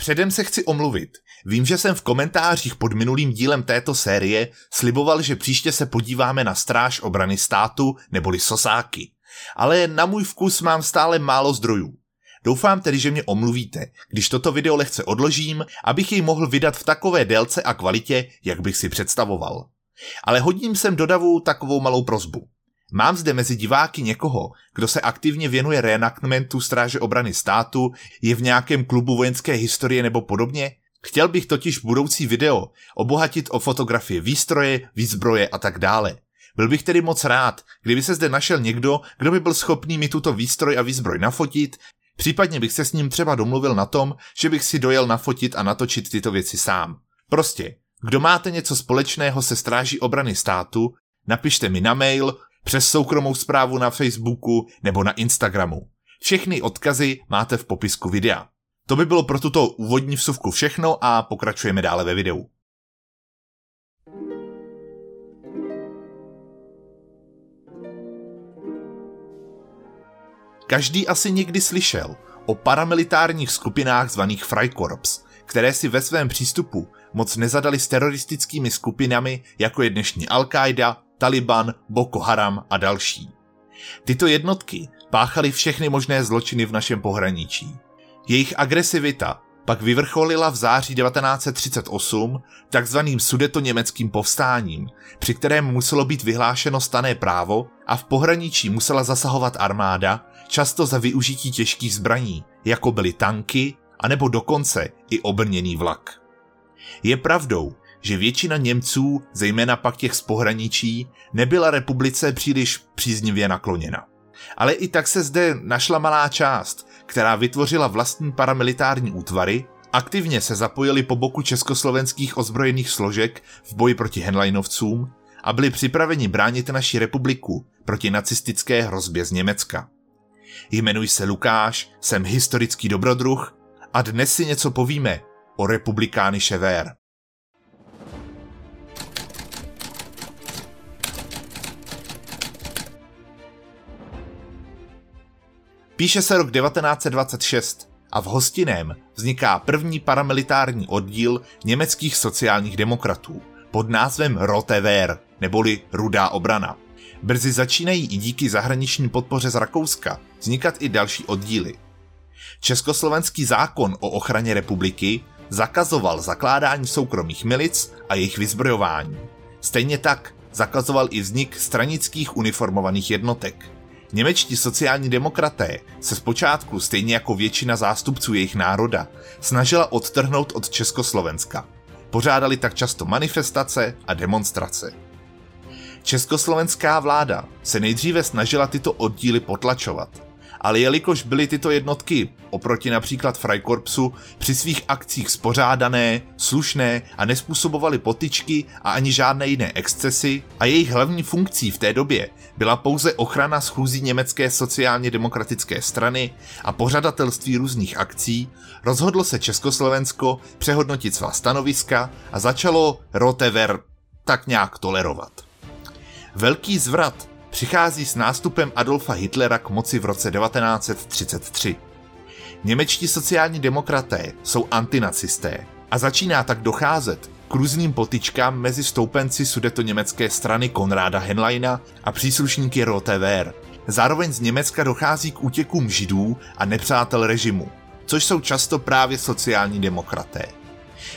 Předem se chci omluvit. Vím, že jsem v komentářích pod minulým dílem této série sliboval, že příště se podíváme na stráž obrany státu neboli sosáky. Ale na můj vkus mám stále málo zdrojů. Doufám tedy, že mě omluvíte, když toto video lehce odložím, abych jej mohl vydat v takové délce a kvalitě, jak bych si představoval. Ale hodím sem do davu takovou malou prozbu. Mám zde mezi diváky někoho, kdo se aktivně věnuje reenactmentu Stráže obrany státu, je v nějakém klubu vojenské historie nebo podobně? Chtěl bych totiž budoucí video obohatit o fotografie výstroje, výzbroje a tak dále. Byl bych tedy moc rád, kdyby se zde našel někdo, kdo by byl schopný mi tuto výstroj a výzbroj nafotit, případně bych se s ním třeba domluvil na tom, že bych si dojel nafotit a natočit tyto věci sám. Prostě, kdo máte něco společného se stráží obrany státu, napište mi na mail přes soukromou zprávu na Facebooku nebo na Instagramu. Všechny odkazy máte v popisku videa. To by bylo pro tuto úvodní vsuvku všechno a pokračujeme dále ve videu. Každý asi někdy slyšel o paramilitárních skupinách zvaných Freikorps, které si ve svém přístupu moc nezadali s teroristickými skupinami, jako je dnešní Al-Qaida, Taliban, Boko Haram a další. Tyto jednotky páchaly všechny možné zločiny v našem pohraničí. Jejich agresivita pak vyvrcholila v září 1938 takzvaným sudeto-německým povstáním, při kterém muselo být vyhlášeno stané právo a v pohraničí musela zasahovat armáda, často za využití těžkých zbraní, jako byly tanky, anebo dokonce i obrněný vlak. Je pravdou, že většina Němců, zejména pak těch z pohraničí, nebyla republice příliš příznivě nakloněna. Ale i tak se zde našla malá část, která vytvořila vlastní paramilitární útvary, aktivně se zapojili po boku československých ozbrojených složek v boji proti Henleinovcům a byli připraveni bránit naši republiku proti nacistické hrozbě z Německa. Jmenuji se Lukáš, jsem historický dobrodruh a dnes si něco povíme o republikány Ševér. Píše se rok 1926 a v Hostiném vzniká první paramilitární oddíl německých sociálních demokratů pod názvem Rote Wehr, neboli Rudá obrana. Brzy začínají i díky zahraniční podpoře z Rakouska vznikat i další oddíly. Československý zákon o ochraně republiky zakazoval zakládání soukromých milic a jejich vyzbrojování. Stejně tak zakazoval i vznik stranických uniformovaných jednotek. Němečtí sociální demokraté se zpočátku, stejně jako většina zástupců jejich národa, snažila odtrhnout od Československa. Pořádali tak často manifestace a demonstrace. Československá vláda se nejdříve snažila tyto oddíly potlačovat, ale jelikož byly tyto jednotky oproti například Freikorpsu při svých akcích spořádané, slušné a nespůsobovaly potyčky a ani žádné jiné excesy a jejich hlavní funkcí v té době byla pouze ochrana schůzí německé sociálně demokratické strany a pořadatelství různých akcí, rozhodlo se Československo přehodnotit svá stanoviska a začalo Rotever tak nějak tolerovat. Velký zvrat přichází s nástupem Adolfa Hitlera k moci v roce 1933. Němečtí sociální demokraté jsou antinacisté a začíná tak docházet k různým potičkám mezi stoupenci německé strany Konráda Henleina a příslušníky Rote Wehr. Zároveň z Německa dochází k útěkům židů a nepřátel režimu, což jsou často právě sociální demokraté.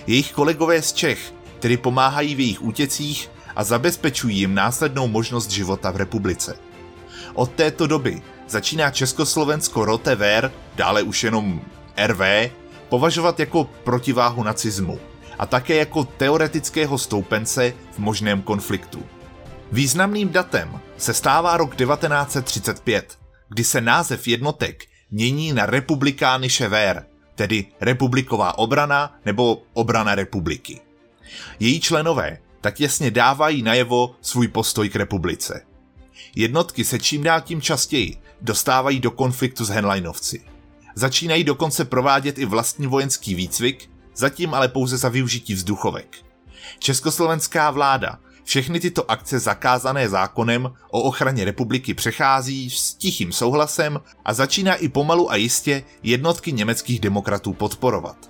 Jejich kolegové z Čech, kteří pomáhají v jejich útěcích, a zabezpečují jim následnou možnost života v republice. Od této doby začíná Československo Rote Wehr, dále už jenom RV, považovat jako protiváhu nacismu a také jako teoretického stoupence v možném konfliktu. Významným datem se stává rok 1935, kdy se název jednotek mění na republikány Ševér, tedy republiková obrana nebo obrana republiky. Její členové tak jasně dávají najevo svůj postoj k republice. Jednotky se čím dál tím častěji dostávají do konfliktu s Henleinovci. Začínají dokonce provádět i vlastní vojenský výcvik, zatím ale pouze za využití vzduchovek. Československá vláda všechny tyto akce zakázané zákonem o ochraně republiky přechází s tichým souhlasem a začíná i pomalu a jistě jednotky německých demokratů podporovat.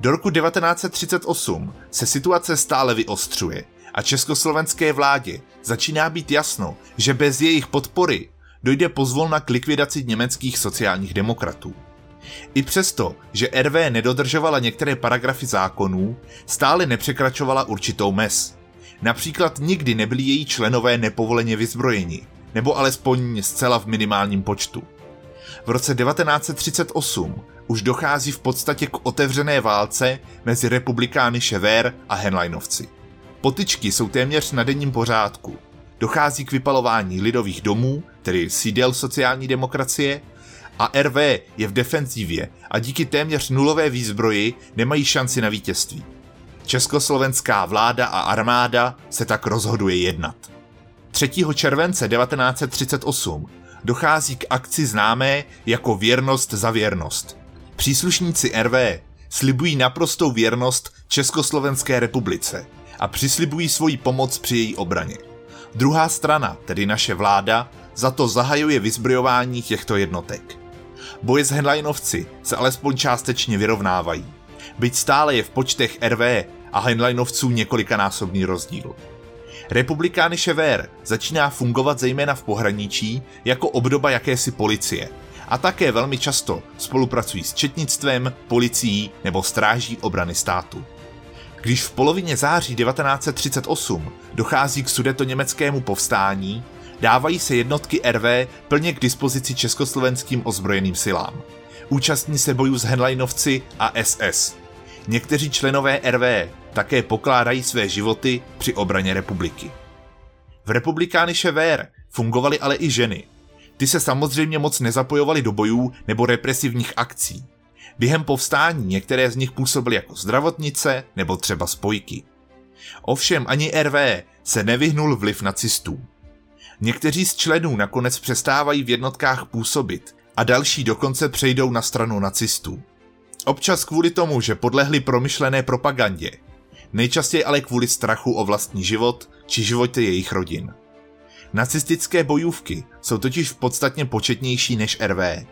Do roku 1938 se situace stále vyostřuje a československé vládě začíná být jasno, že bez jejich podpory dojde pozvolna k likvidaci německých sociálních demokratů. I přesto, že RV nedodržovala některé paragrafy zákonů, stále nepřekračovala určitou mez. Například nikdy nebyli její členové nepovoleně vyzbrojeni, nebo alespoň zcela v minimálním počtu. V roce 1938 už dochází v podstatě k otevřené válce mezi republikány Šever a Henleinovci. Potyčky jsou téměř na denním pořádku. Dochází k vypalování lidových domů, tedy sídel sociální demokracie, a RV je v defenzívě a díky téměř nulové výzbroji nemají šanci na vítězství. Československá vláda a armáda se tak rozhoduje jednat. 3. července 1938 dochází k akci známé jako věrnost za věrnost. Příslušníci RV slibují naprostou věrnost Československé republice a přislibují svoji pomoc při její obraně. Druhá strana, tedy naše vláda, za to zahajuje vyzbrojování těchto jednotek. Boje s Henleinovci se alespoň částečně vyrovnávají, byť stále je v počtech RV a Henleinovců několikanásobný rozdíl. Republikány Šever začíná fungovat zejména v pohraničí jako obdoba jakési policie a také velmi často spolupracují s četnictvem, policií nebo stráží obrany státu. Když v polovině září 1938 dochází k sudeto-německému povstání, dávají se jednotky RV plně k dispozici československým ozbrojeným silám. Účastní se bojů s Henleinovci a SS. Někteří členové RV také pokládají své životy při obraně republiky. V republikány Ševér fungovaly ale i ženy. Ty se samozřejmě moc nezapojovaly do bojů nebo represivních akcí. Během povstání některé z nich působily jako zdravotnice nebo třeba spojky. Ovšem ani RV se nevyhnul vliv nacistů. Někteří z členů nakonec přestávají v jednotkách působit a další dokonce přejdou na stranu nacistů. Občas kvůli tomu, že podlehli promyšlené propagandě, nejčastěji ale kvůli strachu o vlastní život či životy jejich rodin. Nacistické bojůvky jsou totiž v podstatně početnější než RV.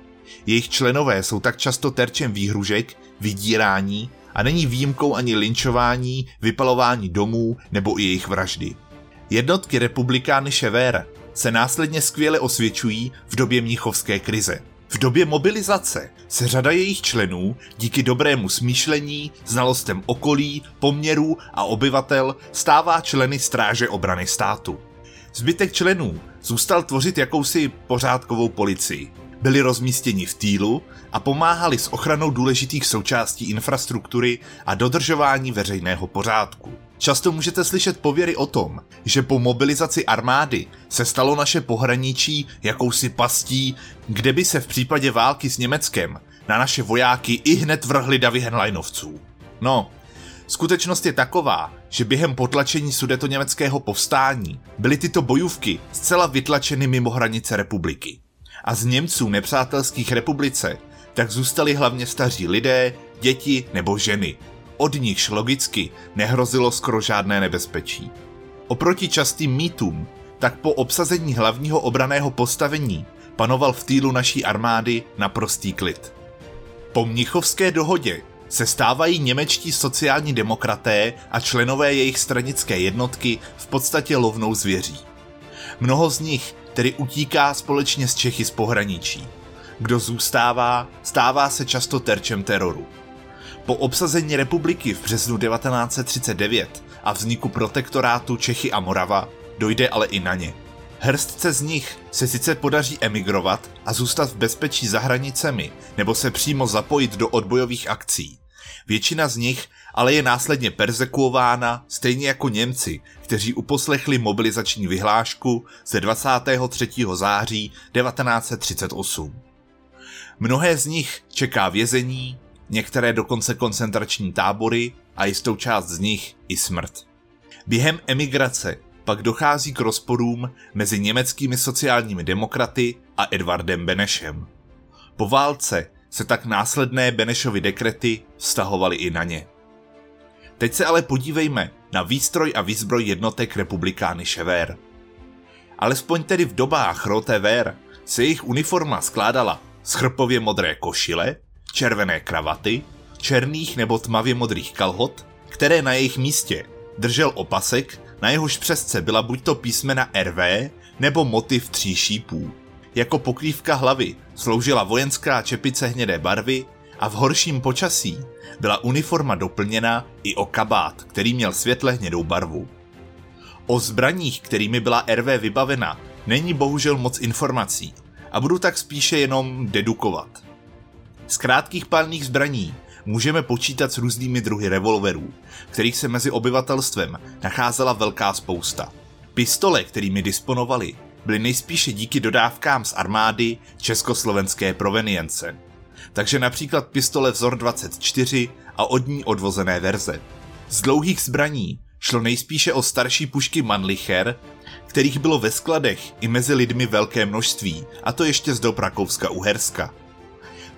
Jejich členové jsou tak často terčem výhružek, vydírání a není výjimkou ani linčování, vypalování domů nebo i jejich vraždy. Jednotky republikány Ševér se následně skvěle osvědčují v době mnichovské krize. V době mobilizace se řada jejich členů díky dobrému smýšlení, znalostem okolí, poměrů a obyvatel stává členy stráže obrany státu. Zbytek členů zůstal tvořit jakousi pořádkovou policii. Byli rozmístěni v týlu a pomáhali s ochranou důležitých součástí infrastruktury a dodržování veřejného pořádku. Často můžete slyšet pověry o tom, že po mobilizaci armády se stalo naše pohraničí jakousi pastí, kde by se v případě války s Německem na naše vojáky i hned vrhli davy Henleinovců. No, skutečnost je taková, že během potlačení německého povstání byly tyto bojůvky zcela vytlačeny mimo hranice republiky. A z Němců nepřátelských republice tak zůstali hlavně staří lidé, děti nebo ženy, od nichž logicky nehrozilo skoro žádné nebezpečí. Oproti častým mýtům, tak po obsazení hlavního obraného postavení panoval v týlu naší armády naprostý klid. Po mnichovské dohodě se stávají němečtí sociální demokraté a členové jejich stranické jednotky v podstatě lovnou zvěří. Mnoho z nich tedy utíká společně s Čechy z pohraničí. Kdo zůstává, stává se často terčem teroru. Po obsazení republiky v březnu 1939 a vzniku protektorátu Čechy a Morava dojde ale i na ně. Hrstce z nich se sice podaří emigrovat a zůstat v bezpečí za hranicemi nebo se přímo zapojit do odbojových akcí. Většina z nich ale je následně persekuována, stejně jako Němci, kteří uposlechli mobilizační vyhlášku ze 23. září 1938. Mnohé z nich čeká vězení, některé dokonce koncentrační tábory a jistou část z nich i smrt. Během emigrace pak dochází k rozporům mezi německými sociálními demokraty a Edvardem Benešem. Po válce se tak následné Benešovy dekrety vztahovaly i na ně. Teď se ale podívejme na výstroj a výzbroj jednotek republikány Šever. Alespoň tedy v dobách Rote Ver se jejich uniforma skládala z chrpově modré košile, červené kravaty, černých nebo tmavě modrých kalhot, které na jejich místě držel opasek, na jehož přesce byla buď to písmena RV nebo motiv tří šípů. Jako pokrývka hlavy sloužila vojenská čepice hnědé barvy a v horším počasí byla uniforma doplněna i o kabát, který měl světle hnědou barvu. O zbraních, kterými byla RV vybavena, není bohužel moc informací a budu tak spíše jenom dedukovat. Z krátkých palných zbraní můžeme počítat s různými druhy revolverů, kterých se mezi obyvatelstvem nacházela velká spousta. Pistole, kterými disponovali, byly nejspíše díky dodávkám z armády československé provenience. Takže například pistole vzor 24 a od ní odvozené verze. Z dlouhých zbraní šlo nejspíše o starší pušky Mannlicher, kterých bylo ve skladech i mezi lidmi velké množství, a to ještě z dob Rakouska-Uherska.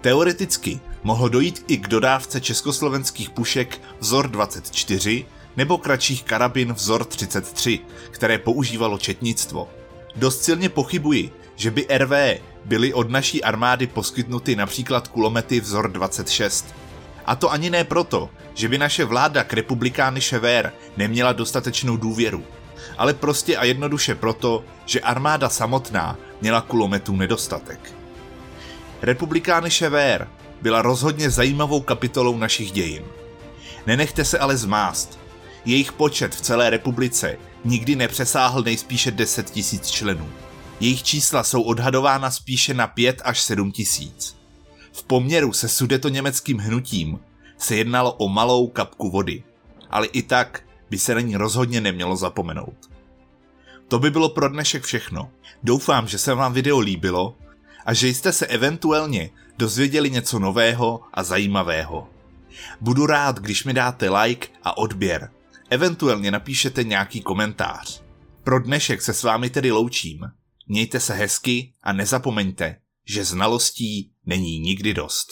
Teoreticky mohlo dojít i k dodávce československých pušek vzor 24 nebo kratších karabin vzor 33, které používalo četnictvo. Dost silně pochybuji, že by RV byly od naší armády poskytnuty například kulomety vzor 26. A to ani ne proto, že by naše vláda k republikány Chever neměla dostatečnou důvěru, ale prostě a jednoduše proto, že armáda samotná měla kulometů nedostatek. Republikány Chever byla rozhodně zajímavou kapitolou našich dějin. Nenechte se ale zmást. Jejich počet v celé republice nikdy nepřesáhl nejspíše 10 tisíc členů. Jejich čísla jsou odhadována spíše na 5 až 7 tisíc. V poměru se sudeto německým hnutím se jednalo o malou kapku vody, ale i tak by se na ní rozhodně nemělo zapomenout. To by bylo pro dnešek všechno. Doufám, že se vám video líbilo a že jste se eventuálně dozvěděli něco nového a zajímavého. Budu rád, když mi dáte like a odběr. Eventuálně napíšete nějaký komentář. Pro dnešek se s vámi tedy loučím. Mějte se hezky a nezapomeňte, že znalostí není nikdy dost.